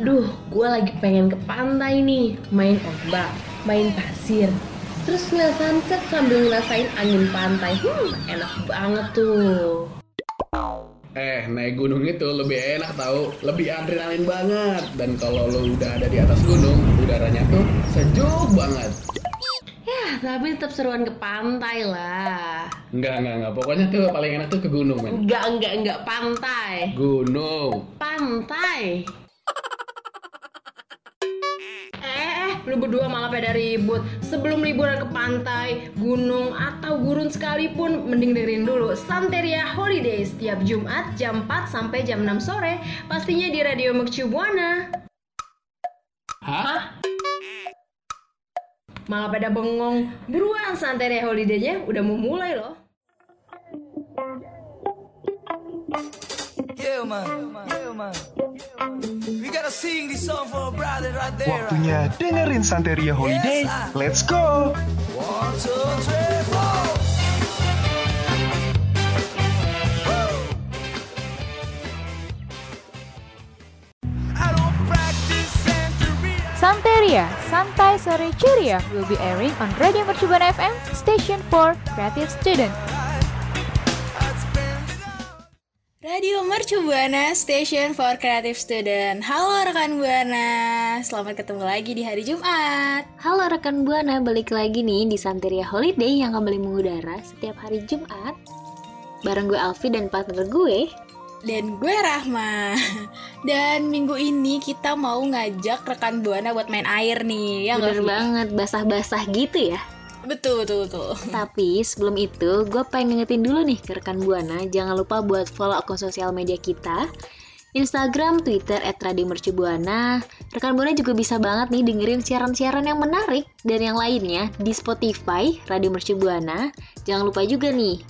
Duh, gue lagi pengen ke pantai nih, main ombak, main pasir. Terus ngeliat sunset sambil ngerasain angin pantai. Hmm, enak banget tuh. Eh, naik gunung itu lebih enak tahu, lebih adrenalin banget. Dan kalau lo udah ada di atas gunung, udaranya tuh sejuk banget. Ya, tapi tetap seruan ke pantai lah. Enggak, enggak, enggak. Pokoknya tuh paling enak tuh ke gunung, men. Enggak, enggak, enggak pantai. Gunung. Pantai. Lu berdua malah pada ribut. Sebelum liburan ke pantai, gunung, atau gurun sekalipun, mending dengerin dulu Santeria Holiday setiap Jumat jam 4 sampai jam 6 sore. Pastinya di Radio Mercu Buana. Hah? Malah pada bengong. Buruan Santeria Holiday-nya udah mau mulai loh. Yeah, man. Yeah, man. We gotta sing this song for a brother right there. Waktunya dengerin Santeria Holiday. Let's go! One, two, three, four. I don't practice Santeria. Santeria, Santai Sore Ceria will be airing on Radio Mercubuana FM, station for creative student. Radio Mercu Buana, Station for Creative Student. Halo rekan Buana, selamat ketemu lagi di hari Jumat. Halo rekan Buana, balik lagi nih di Santeria Holiday yang kembali mengudara setiap hari Jumat Bareng gue Alfi dan partner gue Dan gue Rahma. Dan minggu ini kita mau ngajak rekan Buana buat main air nih, ya Bener banget, basah-basah gitu ya Betul, betul, betul. Tapi sebelum itu, gue pengen ngingetin dulu nih ke rekan Buana. Jangan lupa buat follow akun sosial media kita. Instagram, Twitter, at Radio Mercubuana Rekan Buana juga bisa banget nih dengerin siaran-siaran yang menarik Dan yang lainnya di Spotify, Radio Mercubuana Jangan lupa juga nih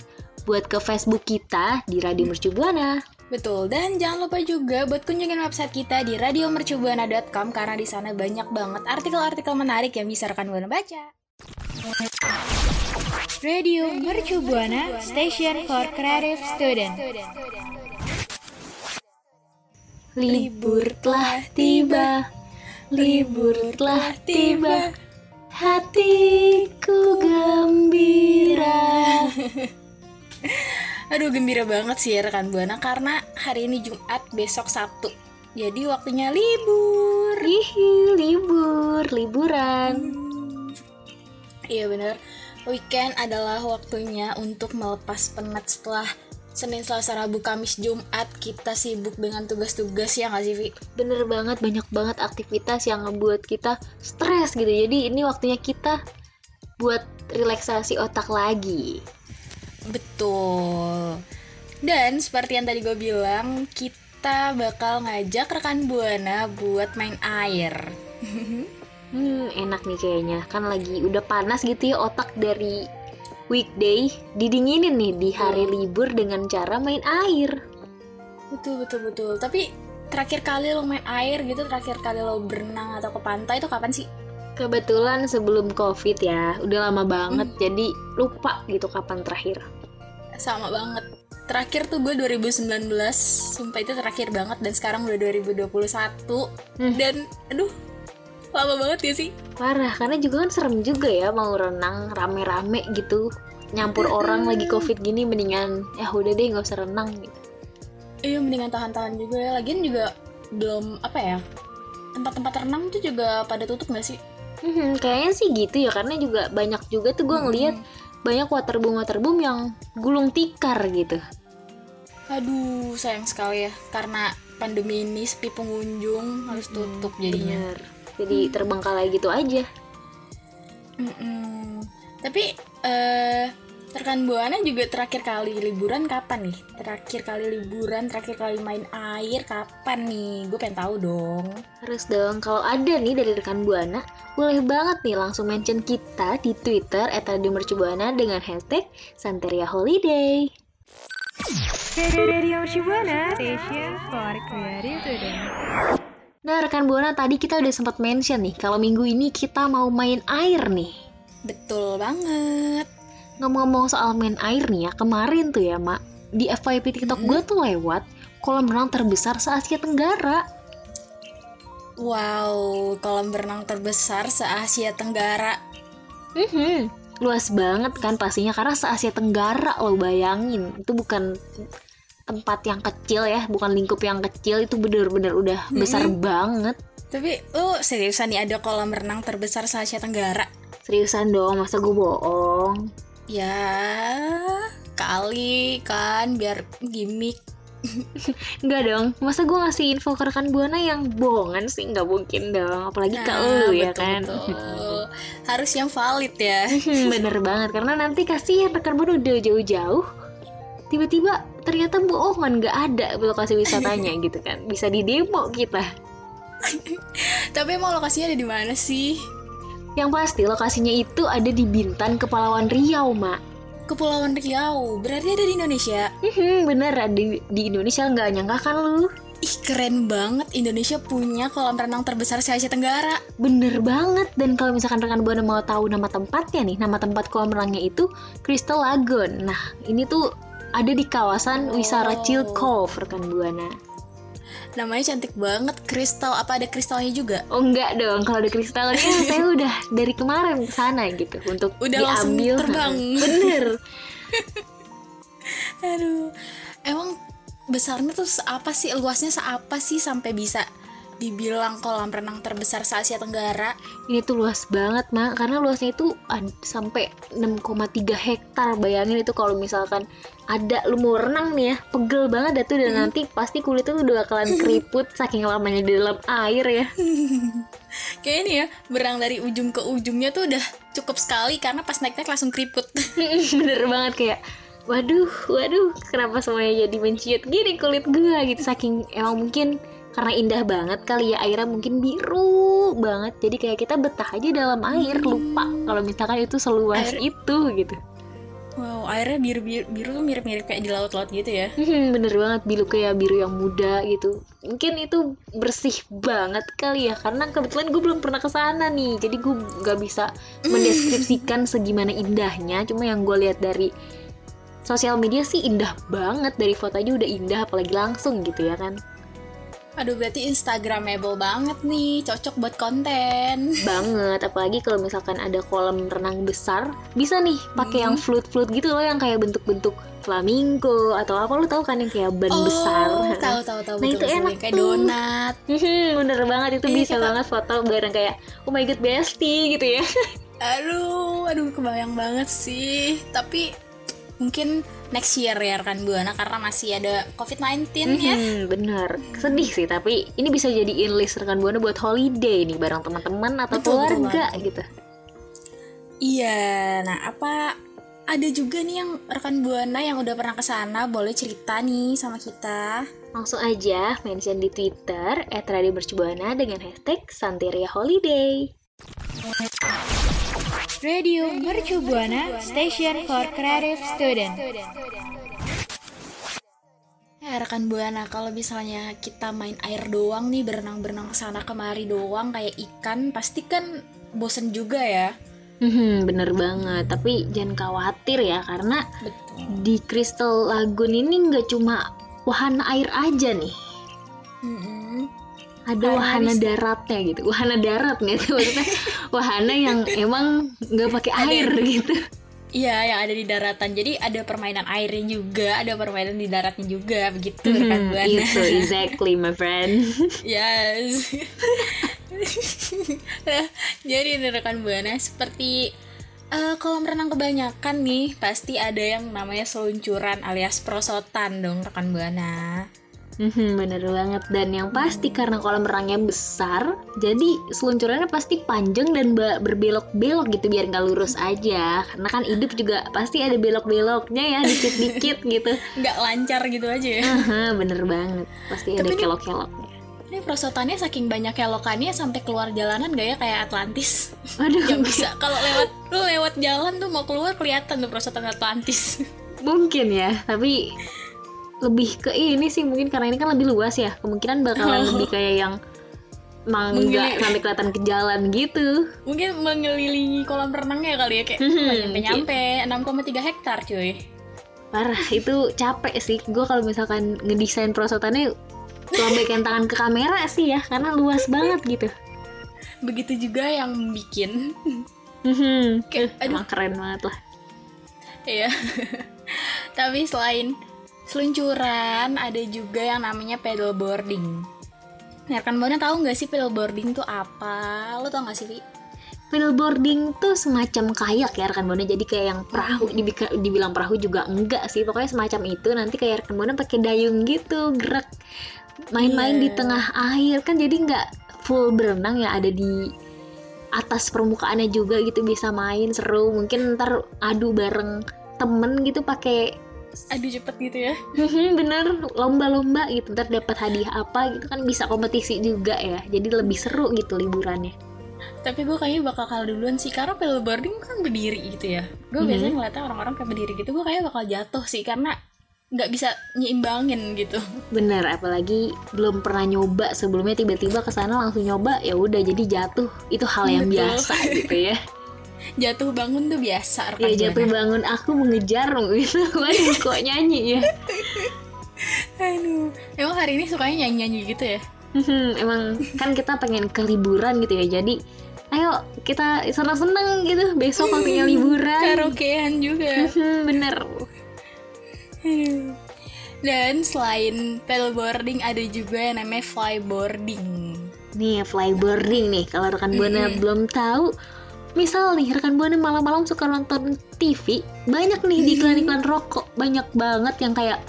buat ke Facebook kita di Radio Mercubuana Betul, dan jangan lupa juga buat kunjungin website kita di radiomercubuana.com karena di sana banyak banget artikel-artikel menarik yang bisa rekan Buana baca. Radio Mercu Buana, Station for Creative Student. Libur telah tiba, libur telah tiba, hatiku gembira. Aduh gembira banget sih ya rekan Buana karena hari ini Jumat, besok Sabtu. Jadi waktunya libur. Hihi, libur, liburan. Iya bener, weekend adalah waktunya untuk melepas penat setelah Senin, Selasa, Rabu, Kamis, Jumat kita sibuk dengan tugas-tugas ya nggak sih Vi? Bener banget, banyak banget aktivitas yang ngebuat kita stres gitu. Jadi ini waktunya kita buat relaksasi otak lagi. Betul. Dan seperti yang tadi gue bilang, kita bakal ngajak rekan Buana buat main air. Hmm, enak nih kayaknya. Kan lagi udah panas gitu ya otak dari weekday didinginin nih di hari libur dengan cara main air. Betul betul betul. Tapi terakhir kali lo main air gitu, terakhir kali lo berenang atau ke pantai itu kapan sih? Kebetulan sebelum covid ya, udah lama banget jadi lupa gitu kapan terakhir. Sama banget. Terakhir tuh gue 2019, sumpah itu terakhir banget dan sekarang udah 2021 Hmm. dan aduh lama banget ya sih. Parah, karena juga kan serem juga ya mau renang rame-rame gitu. Nyampur orang lagi covid gini mendingan ya udah deh nggak usah renang gitu. Iya mendingan tahan-tahan juga ya. Lagian juga belum apa ya tempat-tempat renang tuh juga pada tutup gak sih? Hmm, kayaknya sih gitu ya karena juga banyak juga tuh gue ngeliat banyak waterboom waterboom yang gulung tikar gitu. Aduh sayang sekali ya karena pandemi ini sepi pengunjung harus tutup jadinya. Bener. Jadi terbengkalai gitu aja. Mm-mm. Tapi eh rekan buana juga terakhir kali liburan kapan nih? Terakhir kali liburan, terakhir kali main air kapan nih? Gue pengen tahu dong. Harus dong, kalau ada nih dari rekan Buana, boleh banget nih langsung mention kita di Twitter @radiomercubuana dengan hashtag Santeria Holiday. Radio Mercubuana, station for creative. Nah, rekan Buana tadi kita udah sempat mention nih kalau minggu ini kita mau main air nih. Betul banget. Ngomong-ngomong soal main air nih ya, kemarin tuh ya, Mak, di FYP TikTok gue tuh lewat kolam renang terbesar se-Asia Tenggara. Wow, kolam berenang terbesar se-Asia Tenggara. Mhm, luas banget kan pastinya karena se Asia Tenggara lo bayangin itu bukan tempat yang kecil ya, bukan lingkup yang kecil itu bener-bener udah besar banget. Tapi lu seriusan nih ada kolam renang terbesar se-Asia Tenggara? Seriusan dong, masa gue bohong? Ya, kali kan biar gimmick. Enggak dong, masa gue ngasih info ke rekan Buana yang bohongan sih nggak mungkin dong, apalagi ke Nah, lu ya betul, kan. betul. Harus yang valid ya. Hmm, Bener banget, karena nanti kasihan rekan Buana udah jauh-jauh, tiba-tiba ternyata bohongan nggak ada lokasi wisatanya gitu kan, bisa di demo kita. Tapi emang lokasinya ada di mana sih? Yang pasti lokasinya itu ada di Bintan, Kepulauan Riau, Mak. Kepulauan Riau. Berarti ada di Indonesia. Hmm, bener ada di, di Indonesia nggak nyangka kan lu? Ih, keren banget Indonesia punya kolam renang terbesar se Asia Tenggara. Bener banget. Dan kalau misalkan rekan buana mau tahu nama tempatnya nih, nama tempat kolam renangnya itu Crystal Lagoon. Nah, ini tuh ada di kawasan Wisara Chill Cove, rekan buana. Namanya cantik banget, kristal. Apa ada kristalnya juga? Oh enggak dong, kalau ada kristalnya saya udah dari kemarin ke sana gitu untuk Udah langsung diambil. terbang. Bener. Aduh, emang besarnya tuh apa sih? Luasnya seapa sih sampai bisa dibilang kolam renang terbesar se Asia Tenggara? Ini tuh luas banget, Mak. Karena luasnya itu sampai 6,3 hektar. Bayangin itu kalau misalkan ada lu mau renang nih ya, pegel banget dah tuh dan nanti pasti kulit tuh udah bakalan keriput saking lamanya di dalam air ya. Kayak ini ya, berang dari ujung ke ujungnya tuh udah cukup sekali karena pas naik-naik langsung keriput. Bener banget kayak Waduh, waduh, kenapa semuanya jadi menciut gini kulit gua gitu Saking emang mungkin karena indah banget kali ya airnya mungkin biru banget. Jadi kayak kita betah aja dalam air lupa kalau misalkan itu seluas Air- itu gitu. Wow, airnya biru-biru biru tuh mirip-mirip kayak di laut-laut gitu ya. Hmm, bener banget biru kayak biru yang muda gitu. Mungkin itu bersih banget kali ya karena kebetulan gue belum pernah ke sana nih. Jadi gue nggak bisa mendeskripsikan segimana indahnya. Cuma yang gue lihat dari sosial media sih indah banget. Dari foto aja udah indah apalagi langsung gitu ya kan Aduh, berarti instagramable banget nih, cocok buat konten. banget apalagi kalau misalkan ada kolam renang besar bisa nih pakai yang float float gitu loh yang kayak bentuk-bentuk flamingo atau apa lu tahu kan yang kayak ban besar Oh, tahu tahu tahu Nah, betul, itu betul. enak kayak tuh. donat. Hmm, bener banget itu Iya, bisa kita- banget foto bareng kayak oh my god bestie gitu ya Aduh, aduh kebayang banget sih. Tapi mungkin next year ya rekan Buana karena masih ada COVID-19 ya. Hmm, bener sedih sih tapi ini bisa jadiin list rekan buana buat holiday nih bareng teman-teman atau Betul, betul keluarga banget. gitu Iya, nah apa ada juga nih yang rekan Buana yang udah pernah ke sana boleh cerita nih sama kita. langsung aja mention di Twitter @radiomercubuana dengan hashtag Santeria Holiday. Radio Mercu Buana Station for Creative Student. Ya rekan Buana, kalau misalnya kita main air doang nih berenang-berenang sana kemari doang kayak ikan, pasti kan bosen juga ya. Hmm, bener banget. Tapi jangan khawatir ya karena Betul. di Crystal Lagoon ini nggak cuma wahana air aja nih. Ada Air wahana daratnya gitu. Wahana darat nih maksudnya wahana yang emang nggak pakai air gitu. Iya, yang ada di daratan. Jadi ada permainan airnya juga, ada permainan di daratnya juga, begitu rekan Hmm, Buana. itu exactly my friend. Yes. Nah, Jadi rekan buana seperti eh, kolam renang kebanyakan nih pasti ada yang namanya seluncuran alias prosotan dong rekan buana. Mhm, bener banget dan yang pasti karena kolam renangnya besar jadi seluncurannya pasti panjang dan berbelok-belok gitu biar nggak lurus aja karena kan hidup juga pasti ada belok-beloknya ya dikit-dikit gitu Nggak lancar gitu aja ya. Aha, bener banget pasti ada Tapi ini- kelok-keloknya Ini prosotannya saking banyak kelokannya sampai keluar jalanan gak ya kayak Atlantis. aduh Yang bisa kalau lewat lu lewat jalan tuh mau keluar kelihatan tuh prosotan Atlantis. mungkin ya tapi lebih ke ini sih mungkin karena ini kan lebih luas ya kemungkinan bakalan lebih kayak yang emang nggak Menggili- sampai kelihatan ke jalan gitu Mungkin mengelilingi kolam renangnya kali ya kayak Hmm, nyampe-nyampe 6,3 hektar cuy. parah itu capek sih gue kalau misalkan ngedesain prosotannya lambaikan tangan ke kamera sih ya karena luas banget gitu Begitu juga yang bikin. Mhm. Kayak, Eh, emang keren banget lah Iya. Tapi selain seluncuran, ada juga yang namanya paddleboarding. Nah, rekan Buana tahu nggak sih paddleboarding tuh apa? Lo tau nggak sih, Vi? Paddleboarding tuh semacam kayak ya rekan buana jadi kayak yang perahu dibika- dibilang perahu juga enggak sih pokoknya semacam itu nanti kayak rekan buana pakai dayung gitu gerak main-main Iya. di tengah air kan jadi nggak full berenang ya ada di atas permukaannya juga gitu bisa main seru mungkin ntar adu bareng temen gitu pakai Aduh cepet gitu ya. Mhm, bener lomba-lomba gitu ntar dapat hadiah apa gitu kan bisa kompetisi juga ya jadi lebih seru gitu liburannya Tapi gue kayaknya bakal kalah duluan sih karena paddleboarding kan berdiri gitu ya. Gue Mhm. biasanya ngeliatnya orang-orang kayak berdiri gitu, gue kayaknya bakal jatuh sih karena nggak bisa nyimbangin gitu. Bener, apalagi belum pernah nyoba sebelumnya tiba-tiba ke sana langsung nyoba ya udah jadi jatuh itu hal yang Betul. biasa gitu ya. Jatuh bangun tuh biasa. rekan Ya jatuh bangun aku mengejar gitu, kok nyanyi ya. Aduh. Emang hari ini sukanya nyanyi-nyanyi gitu ya? Hmm, Emang kan kita pengen ke liburan gitu ya, jadi ayo kita senang-senang gitu besok waktunya liburan. Karaokean juga. Hmm, Bener. Dan selain paddleboarding ada juga yang namanya flyboarding. Nih flyboarding nih kalau rekan buana Mm-mm. belum tahu misal nih rekan buana malam-malam suka nonton TV banyak nih di iklan-iklan rokok banyak banget yang kayak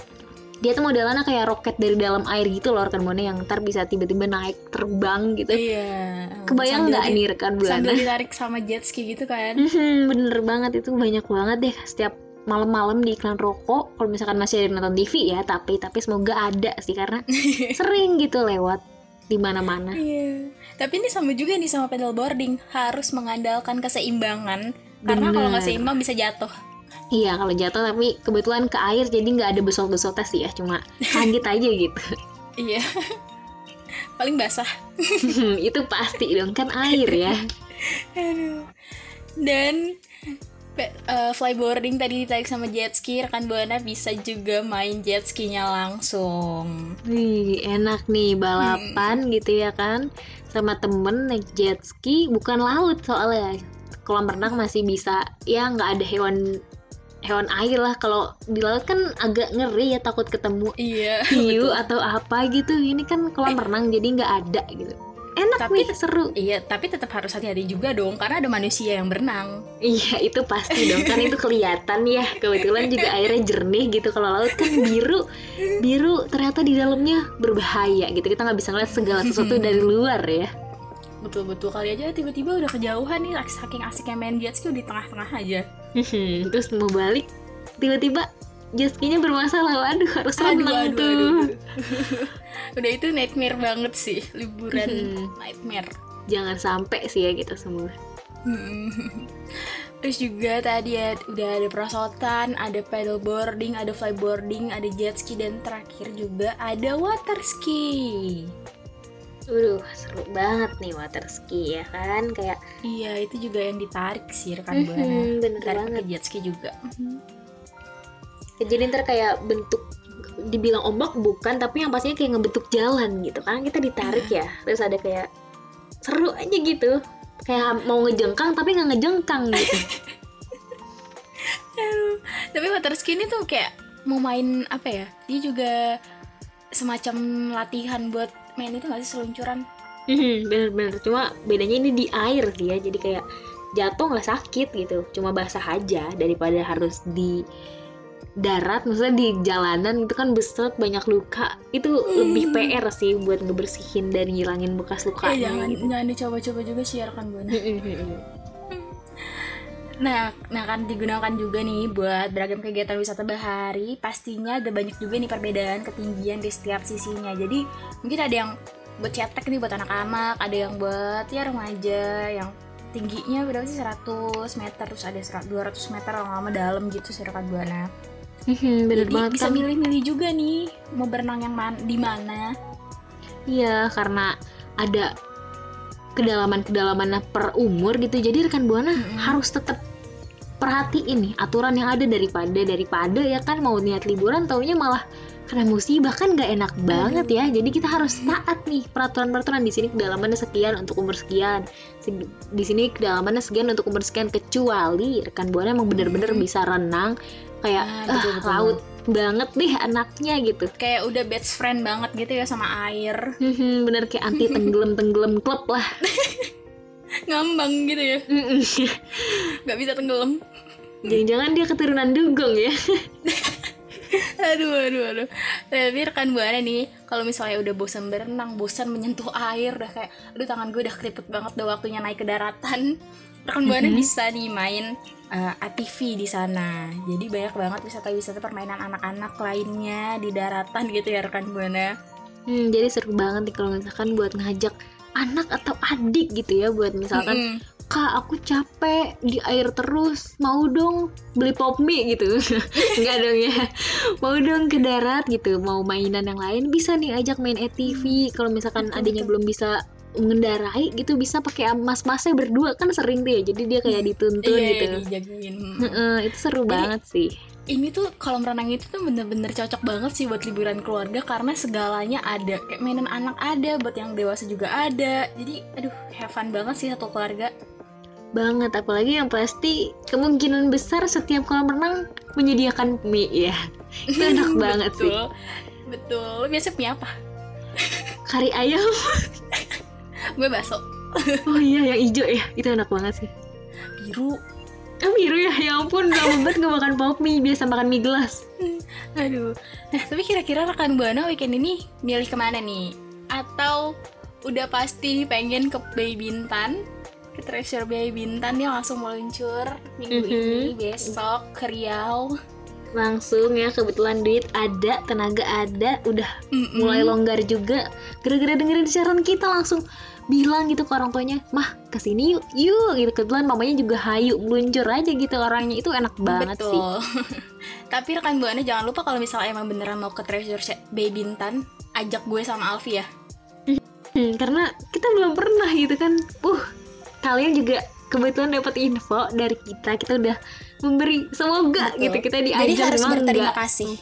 dia tuh modelannya kayak roket dari dalam air gitu loh rekan buana yang ntar bisa tiba-tiba naik terbang gitu Iya. kebayang Sambil nggak nih rekan Sambil buana ditarik sama jet ski gitu kan. Mhm, bener banget itu banyak banget deh setiap malam-malam di iklan rokok kalau misalkan masih ada nonton TV ya tapi tapi semoga ada sih karena sering gitu lewat di mana-mana Iya. Tapi ini sama juga nih sama paddleboarding, harus mengandalkan keseimbangan. Karena kalau nggak Bener. seimbang bisa jatuh. Iya kalau jatuh tapi kebetulan ke air jadi nggak ada besok-besoknya sih ya cuma kaget aja gitu. Iya. Paling basah. itu pasti dong kan air ya. Aduh. Dan eh, flyboarding tadi ditarik sama jet ski, rekan buana bisa juga main jet skinya langsung. Wih enak nih balapan gitu ya kan? Sama temen naik jet ski bukan laut soalnya. Kolam renang masih bisa ya nggak ada hewan hewan air lah. Kalau di laut kan agak ngeri ya takut ketemu Iya. hiu atau apa gitu. Ini kan kolam renang jadi nggak ada gitu enak Tapi- nih seru Iya, tapi tetap harus hati-hati juga dong, karena ada manusia yang berenang. Iya itu pasti dong kan itu kelihatan ya kebetulan juga airnya jernih gitu kalau laut kan biru biru ternyata di dalamnya berbahaya gitu kita nggak bisa ngeliat segala sesuatu dari luar ya Betul-betul kali aja tiba-tiba udah kejauhan nih, saking asiknya main jet ski di tengah-tengah aja. terus mau balik tiba-tiba jet ski-nya bermasalah waduh harus renang tuh udah itu nightmare banget sih, liburan Hmm. nightmare. jangan sampai sih ya gitu semua Mm-mm. Terus juga tadi ya udah ada perosotan, ada paddleboarding, ada flyboarding, ada jet ski dan terakhir juga ada water ski. Waduh seru banget nih water ski ya kan kayak Iya itu juga yang ditarik sih rekan buana. Mhm, bener Tarik banget jet ski juga. Jadi ntar kayak bentuk dibilang ombak bukan tapi yang pastinya kayak ngebentuk jalan gitu. Kan kita ditarik ya terus ada kayak seru aja gitu. Kayak mau ngejengkang tapi nggak ngejengkang gitu. Tapi water ski ini tuh kayak mau main apa ya? Dia juga semacam latihan buat main itu nggak sih seluncuran? Mhm, bener-bener. Cuma bedanya ini di air sih ya. Jadi kayak jatuh nggak sakit gitu. Cuma basah aja daripada harus di darat maksudnya di jalanan itu kan beset banyak luka itu lebih PR sih buat ngebersihin dan ngilangin bekas Eh, lukanya jangan gitu. jangan dicoba-coba juga sih ya rekan buana. Nah, nah kan digunakan juga nih buat beragam kegiatan wisata bahari. Pastinya ada banyak juga nih perbedaan ketinggian di setiap sisinya. Jadi mungkin ada yang buat cetek nih buat anak-anak, ada yang buat ya remaja yang tingginya berapa sih 100 meter terus ada 100 200 meter lama-lama dalam gitu sih rekan buana. Mhm, bener Jadi banget bisa kan milih-milih juga nih mau berenang yang man di mana. Iya, karena ada kedalaman-kedalaman per umur gitu. Jadi rekan buana Mm-mm. harus tetap perhatiin nih aturan yang ada daripada daripada ya kan mau niat liburan taunya malah kena musibah kan nggak enak banget ya jadi kita harus taat nih peraturan-peraturan di sini kedalamannya sekian untuk umur sekian Se- di sini kedalamannya sekian untuk umur sekian kecuali rekan buana emang bener-bener bisa renang kayak Ah, ah, betul, betul. laut banget deh anaknya gitu. Kayak udah best friend banget gitu ya sama air. Hmm, bener kayak anti tenggelam tenggelam klub lah. Ngambang gitu ya. Mm-mm. nggak bisa tenggelam. Jangan-jangan dia keturunan dugong ya. Aduh aduh aduh. Tapi rekan buana nih? Kalau misalnya udah bosan berenang bosan menyentuh air udah kayak aduh tangan gue udah keriput banget udah waktunya naik ke daratan rekan buana bisa nih main uh, ATV di sana. Jadi banyak banget wisata-wisata permainan anak-anak lainnya di daratan gitu ya rekan buana. Hmm, jadi seru banget nih kalau misalkan buat ngajak anak atau adik gitu ya buat misalkan Mm-mm. kak aku capek di air terus mau dong beli pop mie gitu. Nggak dong ya. Mau dong ke darat gitu. Mau mainan yang lain bisa nih ajak main ATV kalau misalkan adiknya belum bisa mengendarai gitu bisa pakai mas-masnya berdua kan sering tuh ya jadi dia kayak dituntun iya gitu. Hmm. Heeh, itu seru Jadi- banget sih. ini tuh kolam renang itu tuh bener-bener cocok banget sih buat liburan keluarga karena segalanya ada. Kayak mainan anak ada buat yang dewasa juga ada. Jadi aduh have fun banget sih satu keluarga. Banget apalagi yang pasti kemungkinan besar setiap kolam renang menyediakan mie ya. Itu enak banget sih. Betul. Betul. Lo biasa mie apa? Kari ayam gue bakso. Oh iya yang hijau ya. Itu enak banget sih. Biru. Eh biru ya? Ya ampun lama banget gak makan pop mie. Biasa makan mie gelas. Aduh. Nah tapi kira-kira rekan buana weekend ini milih ke mana nih? Atau udah pasti pengen ke Bay Bintan? Ke Treasure Bay Bintan dia langsung meluncur minggu Mhm. ini besok ke Riau langsung ya kebetulan duit ada tenaga ada udah Mm-mm. mulai longgar juga gara-gara dengerin siaran kita langsung bilang gitu ke orang tuanya mah ke sini yuk yuk gitu kebetulan mamanya juga hayu meluncur aja gitu orangnya itu enak banget sih Betul. Tapi rekan buana jangan lupa kalau misalnya emang beneran mau ke Treasure Bay Bintan, ajak gue sama Alfi ya. Hmm, karena kita belum pernah gitu kan. Uh, kalian juga kebetulan dapat info dari kita. Kita udah memberi semoga Betul. gitu kita Jadi diajak harus memang berterima kasih.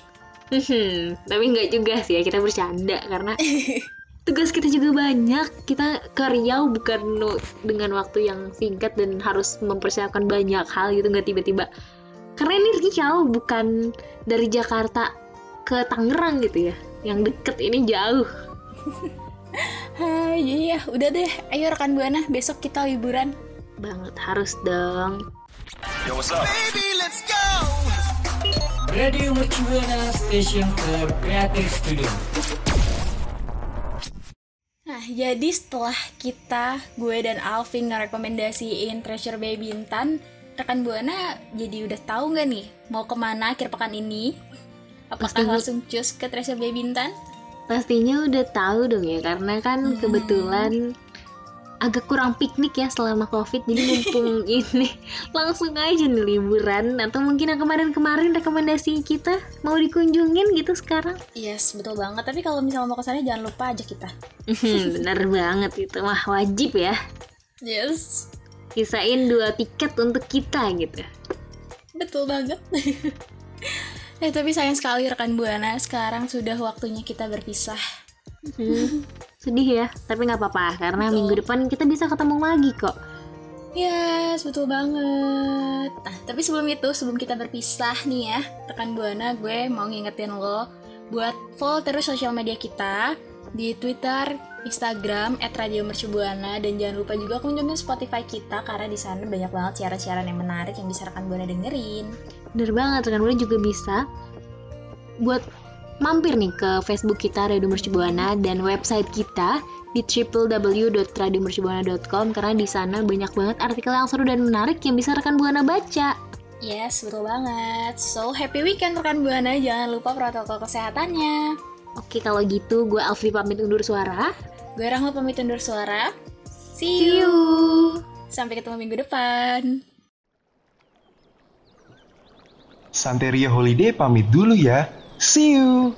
Hmm, tapi nggak juga sih ya kita bercanda karena tugas kita juga banyak. Kita ke Riau bukan dengan waktu yang singkat dan harus mempersiapkan banyak hal gitu nggak tiba-tiba. Karena ini Riau bukan dari Jakarta ke Tangerang gitu ya. Yang deket ini jauh. Hai, iya, udah deh. Ayo rekan buana, besok kita liburan. Banget harus dong. Baby, let's go. Radio Mercubuana Station for Creative Studio. Nah, jadi setelah kita, gue dan Alvin ngerekomendasiin Treasure Bay Bintan, rekan buana jadi udah tahu nggak nih mau ke mana akhir pekan ini? Apakah Pastinya. langsung cus ke Treasure Bay Bintan? Pastinya udah tahu dong ya karena kan kebetulan agak kurang piknik ya selama covid jadi mumpung ini langsung aja nih liburan atau mungkin yang kemarin-kemarin rekomendasi kita mau dikunjungin gitu sekarang Yes, betul banget. Tapi kalau misalnya mau ke sana jangan lupa ajak kita. Hmm, bener banget itu mah wajib ya Yes, sisain dua tiket untuk kita gitu betul banget. eh tapi sayang sekali rekan buana sekarang sudah waktunya kita berpisah. Hmm, sedih ya tapi nggak apa-apa karena Betul. minggu depan kita bisa ketemu lagi kok Yes, betul banget. Nah, tapi sebelum itu, sebelum kita berpisah nih ya, rekan Buana, gue mau ngingetin lo buat follow terus sosial media kita di Twitter, Instagram @radiomercubuana dan jangan lupa juga kunjungin Spotify kita karena di sana banyak banget siaran-siaran yang menarik yang bisa rekan Buana dengerin. Bener banget, rekan Buana juga bisa buat mampir nih ke Facebook kita Radio Mercubuana dan website kita di www.radiomercubuana.com karena di sana banyak banget artikel yang seru dan menarik yang bisa rekan Buana baca. Yes, betul banget. So, happy weekend rekan Buana. Jangan lupa protokol kesehatannya. Oke, kalau gitu gue Alfi pamit undur suara. Gue Rahma pamit undur suara. See See you. you. Sampai ketemu minggu depan. Santeria Holiday pamit dulu ya. See you.